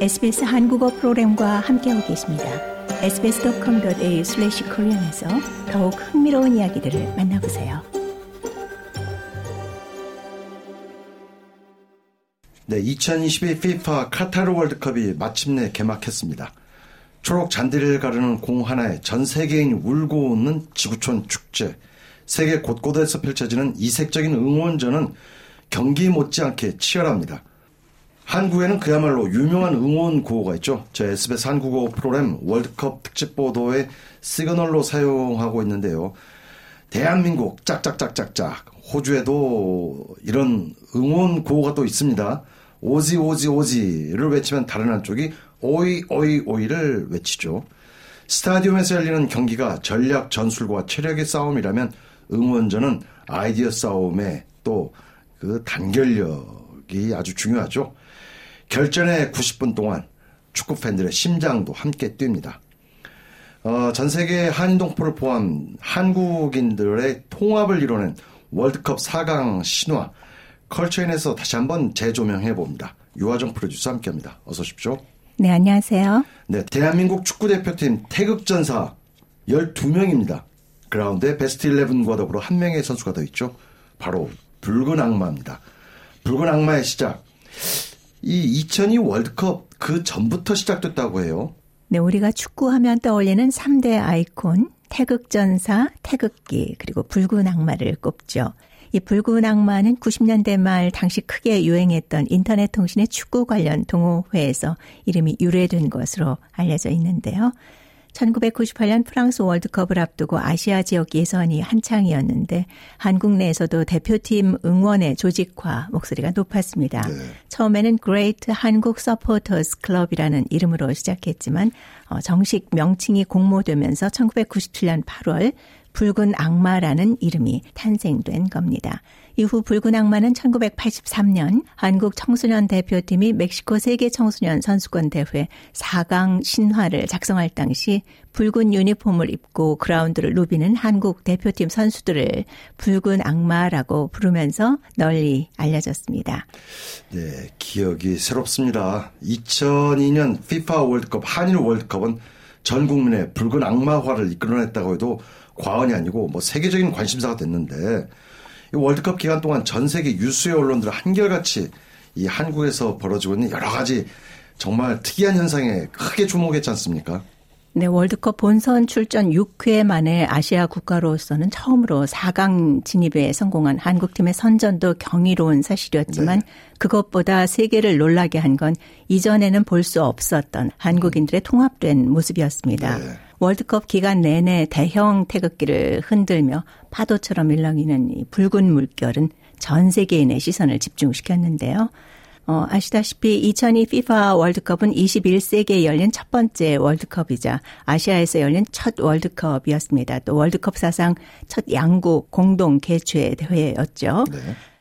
SBS 한국어 프로그램과 함께하고 계십니다. sbs.com.au/korean에서 더욱 흥미로운 이야기들을 만나보세요. 네, 2022 FIFA 카타르 월드컵이 마침내 개막했습니다. 초록 잔디를 가르는 공 하나에 전 세계인이 울고 웃는 지구촌 축제. 세계 곳곳에서 펼쳐지는 이색적인 응원전은 경기 못지않게 치열합니다. 한국에는 그야말로 유명한 응원 구호가 있죠. 저 SBS 한국어 프로그램 월드컵 특집 보도에 시그널로 사용하고 있는데요. 대한민국 짝짝짝짝짝 호주에도 이런 응원 구호가 또 있습니다. 오지 오지 오지를 외치면 다른 한쪽이 오이 오이 오이를 외치죠. 스타디움에서 열리는 경기가 전략 전술과 체력의 싸움이라면 응원전은 아이디어 싸움에 또 그 단결력이 아주 중요하죠. 결전의 90분 동안 축구 팬들의 심장도 함께 뜁니다. 어, 전 세계 한인 동포를 포함 한국인들의 통합을 이뤄낸 월드컵 4강 신화 컬처인에서 다시 한번 재조명해 봅니다. 유화정 프로듀서 함께합니다. 어서 오십시오. 네, 안녕하세요. 네, 대한민국 축구 대표팀 태극전사 12명입니다. 그라운드에 베스트 11과 더불어 한 명의 선수가 더 있죠. 바로 붉은 악마입니다. 붉은 악마의 시작. 이 2002 월드컵 그 전부터 시작됐다고 해요. 네, 우리가 축구하면 떠올리는 3대 아이콘, 태극전사, 태극기, 그리고 붉은 악마를 꼽죠. 이 붉은 악마는 90년대 말 당시 크게 유행했던 인터넷 통신의 축구 관련 동호회에서 이름이 유래된 것으로 알려져 있는데요. 1998년 프랑스 월드컵을 앞두고 아시아 지역 예선이 한창이었는데 한국 내에서도 대표팀 응원의 조직화 목소리가 높았습니다. 네. 처음에는 Great 한국 Supporters Club이라는 이름으로 시작했지만 어, 정식 명칭이 공모되면서 1997년 8월 붉은 악마라는 이름이 탄생된 겁니다. 이후 붉은 악마는 1983년 한국 청소년 대표팀이 멕시코 세계 청소년 선수권 대회 4강 신화를 작성할 당시 붉은 유니폼을 입고 그라운드를 누비는 한국 대표팀 선수들을 붉은 악마라고 부르면서 널리 알려졌습니다. 네, 기억이 새롭습니다. 2002년 FIFA 월드컵 한일 월드컵은 전 국민의 붉은 악마화를 이끌어냈다고 해도 과언이 아니고 뭐 세계적인 관심사가 됐는데 이 월드컵 기간 동안 전 세계 유수의 언론들 한결같이 이 한국에서 벌어지고 있는 여러 가지 정말 특이한 현상에 크게 주목했지 않습니까? 네, 월드컵 본선 출전 6회 만에 아시아 국가로서는 처음으로 4강 진입에 성공한 한국팀의 선전도 경이로운 사실이었지만 네. 그것보다 세계를 놀라게 한 건 이전에는 볼 수 없었던 한국인들의 통합된 모습이었습니다. 네. 월드컵 기간 내내 대형 태극기를 흔들며 파도처럼 일렁이는 이 붉은 물결은 전 세계인의 시선을 집중시켰는데요. 어, 아시다시피 2002 FIFA 월드컵은 21세기에 열린 첫 번째 월드컵이자 아시아에서 열린 첫 월드컵이었습니다. 또 월드컵 사상 첫 양국 공동 개최 대회였죠. 네.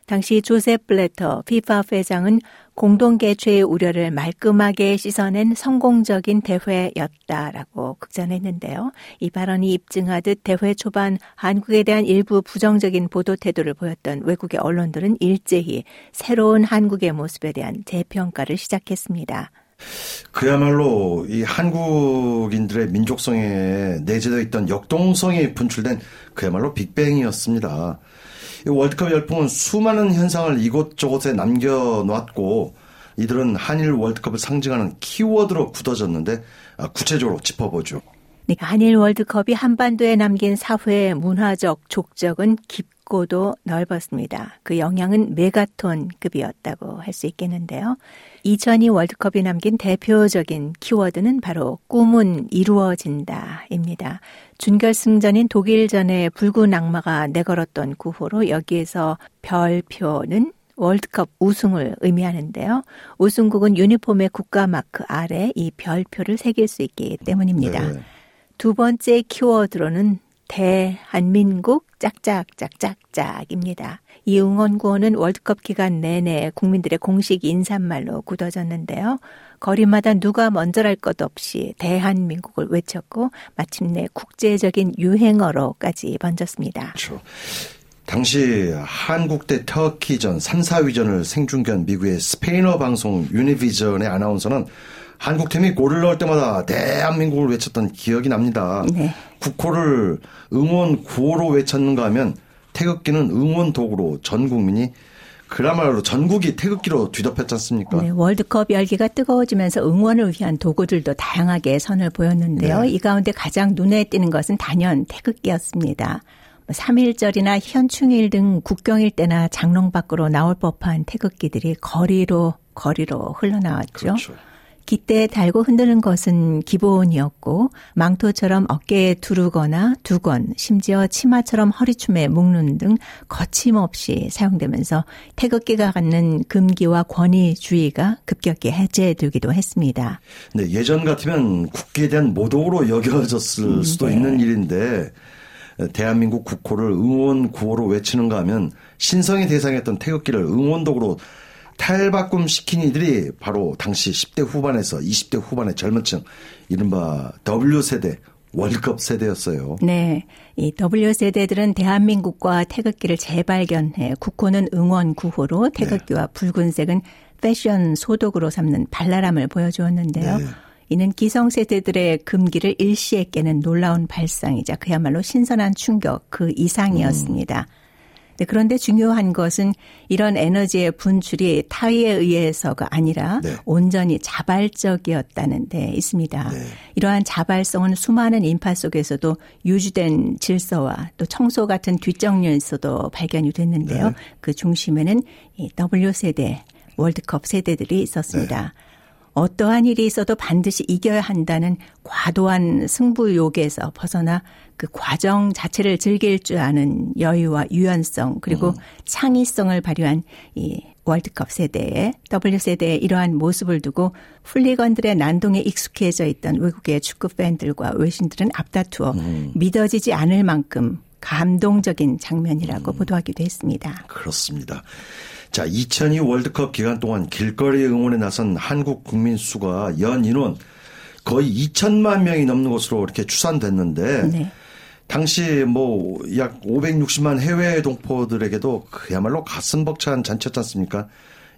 당시 조셉 블레터 피파 회장은 공동 개최의 우려를 말끔하게 씻어낸 성공적인 대회였다라고 극찬했는데요. 이 발언이 입증하듯 대회 초반 한국에 대한 일부 부정적인 보도 태도를 보였던 외국의 언론들은 일제히 새로운 한국의 모습에 대한 재평가를 시작했습니다. 그야말로 이 한국인들의 민족성에 내재되어 있던 역동성이 분출된 그야말로 빅뱅이었습니다. 월드컵 열풍은 수많은 현상을 이곳저곳에 남겨놓았고 이들은 한일 월드컵을 상징하는 키워드로 굳어졌는데 아, 구체적으로 짚어보죠. 네, 한일 월드컵이 한반도에 남긴 사회 문화적 족적은 깊 고도 넓었습니다. 그 영향은 메가톤급이었다고 할 수 있겠는데요. 2002 월드컵이 남긴 대표적인 키워드는 바로 꿈은 이루어진다입니다. 준결승전인 독일전에 붉은 악마가 내걸었던 구호로 여기에서 별표는 월드컵 우승을 의미하는데요. 우승국은 유니폼의 국가 마크 아래 이 별표를 새길 수 있기 때문입니다. 네. 두 번째 키워드로는 대한민국 짝짝짝짝짝입니다. 이 응원구호는 월드컵 기간 내내 국민들의 공식 인사말로 굳어졌는데요. 거리마다 누가 먼저랄 것 없이 대한민국을 외쳤고 마침내 국제적인 유행어로까지 번졌습니다. 그렇죠. 당시 한국 대 터키전 3, 4위전을 생중계한 미국의 스페인어 방송 유니비전의 아나운서는 한국팀이 골을 넣을 때마다 대한민국을 외쳤던 기억이 납니다. 네. 국호를 응원 구호로 외쳤는가 하면 태극기는 응원 도구로 전 국민이 그야말로 전국이 태극기로 뒤덮였지 않습니까? 네, 월드컵 열기가 뜨거워지면서 응원을 위한 도구들도 다양하게 선을 보였는데요. 네. 이 가운데 가장 눈에 띄는 것은 단연 태극기였습니다. 3.1절이나 뭐 현충일 등 국경일 때나 장롱 밖으로 나올 법한 태극기들이 거리로 거리로 흘러나왔죠. 그렇죠. 기대에 달고 흔드는 것은 기본이었고 망토처럼 어깨에 두르거나 두건 심지어 치마처럼 허리춤에 묶는 등 거침없이 사용되면서 태극기가 갖는 금기와 권위주의가 급격히 해제되기도 했습니다. 네, 예전 같으면 국기에 대한 모독으로 여겨졌을 음, 수도 네. 있는 일인데 대한민국 국호를 응원 구호로 외치는가 하면 신성이 대상했던 태극기를 응원독으로 탈바꿈 시킨 이들이 바로 당시 10대 후반에서 20대 후반의 젊은 층, 이른바 W세대, 월드컵 세대였어요. 네. 이 W세대들은 대한민국과 태극기를 재발견해 국호는 응원 구호로 태극기와 네. 붉은색은 패션 소독으로 삼는 발랄함을 보여주었는데요. 네. 이는 기성 세대들의 금기를 일시에 깨는 놀라운 발상이자 그야말로 신선한 충격 그 이상이었습니다. 음. 네, 그런데 중요한 것은 이런 에너지의 분출이 타의에 의해서가 아니라 네. 온전히 자발적이었다는 데 있습니다. 네. 이러한 자발성은 수많은 인파 속에서도 유지된 질서와 또 청소 같은 뒷정 요에서도 발견이 됐는데요. 네. 그 중심에는 이 W세대, 월드컵 세대들이 있었습니다. 네. 어떠한 일이 있어도 반드시 이겨야 한다는 과도한 승부욕에서 벗어나 그 과정 자체를 즐길 줄 아는 여유와 유연성 그리고 음. 창의성을 발휘한 이 월드컵 세대의 W세대의 이러한 모습을 두고 훌리건들의 난동에 익숙해져 있던 외국의 축구 팬들과 외신들은 앞다투어 음. 믿어지지 않을 만큼 감동적인 장면이라고 음. 보도하기도 했습니다. 그렇습니다. 자, 2002 월드컵 기간 동안 길거리 응원에 나선 한국 국민 수가 연 인원 거의 2천만 명이 넘는 것으로 이렇게 추산됐는데 네. 당시 뭐 약 560만 해외 동포들에게도 그야말로 가슴 벅찬 잔치였지 않습니까?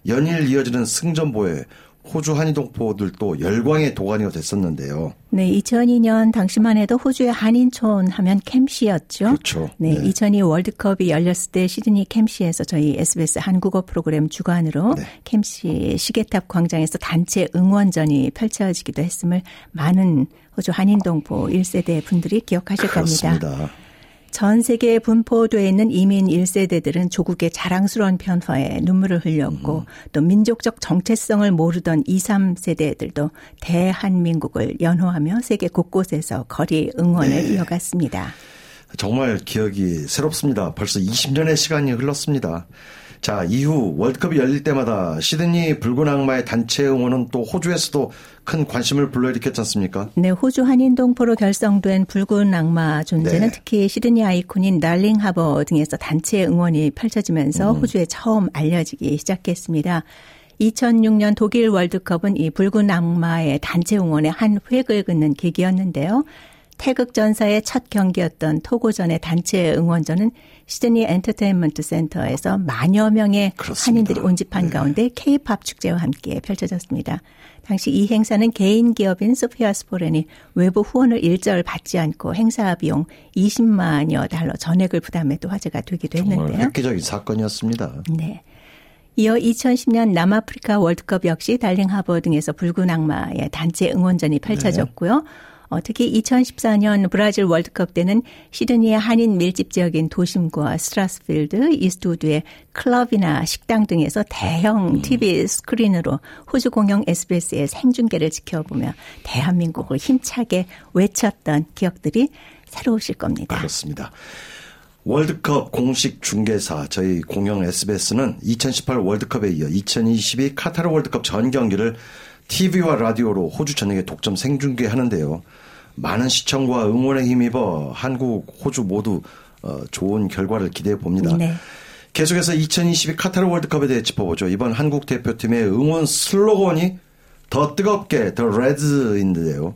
연일 이어지는 승전보에 호주 한인동포들도 열광의 도가니가 됐었는데요. 네, 2002년 당시만 해도 호주의 한인촌 하면 캠시였죠. 그렇죠. 네, 네. 2002 월드컵이 열렸을 때 시드니 캠시에서 저희 SBS 한국어 프로그램 주관으로 네. 캠시 시계탑 광장에서 단체 응원전이 펼쳐지기도 했음을 많은 호주 한인동포 1세대 분들이 기억하실 그렇습니다. 겁니다. 전 세계에 분포되어 있는 이민 1세대들은 조국의 자랑스러운 변화에 눈물을 흘렸고 음. 또 민족적 정체성을 모르던 2, 3세대들도 대한민국을 연호하며 세계 곳곳에서 거리 응원을 네. 이어갔습니다. 정말 기억이 새롭습니다. 벌써 20년의 시간이 흘렀습니다. 자, 이후 월드컵이 열릴 때마다 시드니 붉은 악마의 단체 응원은 또 호주에서도 큰 관심을 불러일으켰지 않습니까? 네, 호주 한인동포로 결성된 붉은 악마 존재는 네. 특히 시드니 아이콘인 날링 하버 등에서 단체 응원이 펼쳐지면서 음. 호주에 처음 알려지기 시작했습니다. 2006년 독일 월드컵은 이 붉은 악마의 단체 응원의 한 획을 긋는 계기였는데요. 태극전사의 첫 경기였던 토고전의 단체 응원전은 시드니 엔터테인먼트 센터에서 만여 명의 그렇습니다. 한인들이 온집한 네. 가운데 케이팝 축제와 함께 펼쳐졌습니다. 당시 이 행사는 개인 기업인 소피아 스포렌이 외부 후원을 일절 받지 않고 행사 비용 20만여 달러 전액을 부담해도 화제가 되기도 했는데요. 정말 획기적인 사건이었습니다. 네. 이어 2010년 남아프리카 월드컵 역시 달링 하버 등에서 붉은 악마의 단체 응원전이 펼쳐졌고요. 네. 어, 특히 2014년 브라질 월드컵 때는 시드니의 한인 밀집 지역인 도심과 스트라스필드, 이스트우드의 클럽이나 식당 등에서 대형 TV 음. 스크린으로 호주 공영 SBS의 생중계를 지켜보며 대한민국을 힘차게 외쳤던 기억들이 새로우실 겁니다. 그렇습니다. 월드컵 공식 중계사 저희 공영 SBS는 2018 월드컵에 이어 2022 카타르 월드컵 전 경기를 TV와 라디오로 호주 전역에 독점 생중계하는데요. 많은 시청과 응원에 힘입어 한국, 호주 모두 어, 좋은 결과를 기대해 봅니다. 네. 계속해서 2022 카타르 월드컵에 대해 짚어보죠. 이번 한국 대표팀의 응원 슬로건이 더 뜨겁게 더 레드인데요.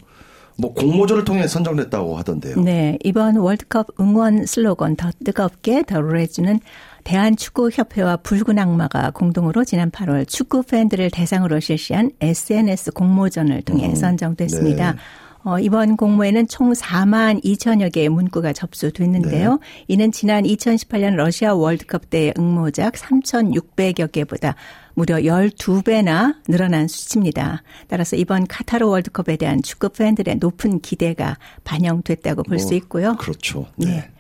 뭐 공모전을 통해 선정됐다고 하던데요. 네, 이번 월드컵 응원 슬로건 더 뜨겁게 더 레즈는 대한축구협회와 붉은 악마가 공동으로 지난 8월 축구 팬들을 대상으로 실시한 SNS 공모전을 통해 음, 선정됐습니다. 네. 어, 이번 공모에는 총 4만 2천여 개의 문구가 접수됐는데요. 네. 이는 지난 2018년 러시아 월드컵 때 응모작 3,600여 개보다 무려 12배나 늘어난 수치입니다. 따라서 이번 카타르 월드컵에 대한 축구 팬들의 높은 기대가 반영됐다고 볼수 뭐, 있고요. 그렇죠. 네. 네.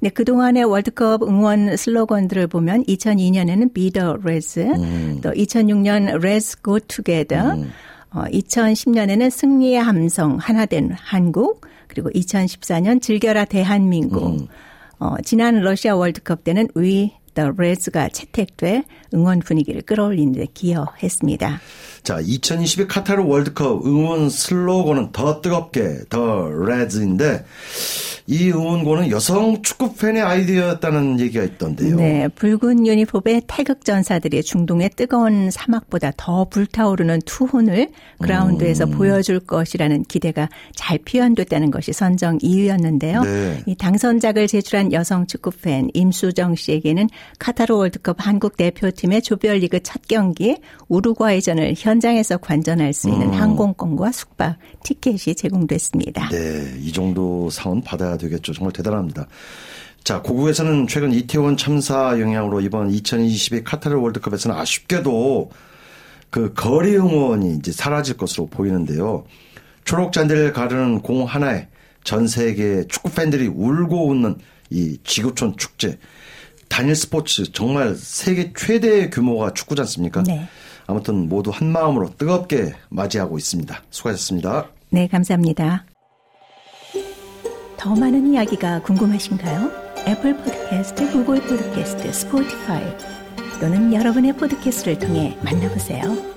네, 그동안의 월드컵 응원 슬로건들을 보면 2002년에는 Be the Reds, 음. 또 2006년 Reds Go Together, 음. 어, 2010년에는 승리의 함성 하나된 한국, 그리고 2014년 즐겨라 대한민국, 음. 어, 지난 러시아 월드컵 때는 We the Reds가 채택돼 응원 분위기를 끌어올리는 데 기여했습니다. 자, 2022 카타르 월드컵 응원 슬로건은 더 뜨겁게 더 레드인데 이 응원고는 여성 축구 팬의 아이디어였다는 얘기가 있던데요. 네, 붉은 유니폼의 태극 전사들이 중동의 뜨거운 사막보다 더 불타오르는 투혼을 그라운드에서 음. 보여줄 것이라는 기대가 잘 표현됐다는 것이 선정 이유였는데요. 네. 이 당선작을 제출한 여성 축구 팬 임수정 씨에게는 카타르 월드컵 한국 대표팀의 조별리그 첫 경기 우루과이전을 현장에서 관전할 수 있는 음. 항공권과 숙박 티켓이 제공됐습니다. 네, 이 정도 상은 받아야 되겠죠. 정말 대단합니다. 자, 고국에서는 최근 이태원 참사 영향으로 이번 2022 카타르 월드컵에서는 아쉽게도 그 거리 응원이 이제 사라질 것으로 보이는데요. 초록 잔디를 가르는 공 하나에 전 세계 축구 팬들이 울고 웃는 이 지구촌 축제. 단일 스포츠 정말 세계 최대 규모가 축구지 않습니까? 네. 아무튼 모두 한 마음으로 뜨겁게 맞이하고 있습니다. 수고하셨습니다. 네, 감사합니다. 더 많은 이야기가 궁금하신가요? Apple Podcast, Google Podcast, Spotify 또는 여러분의 포드캐스트를 통해 만나보세요.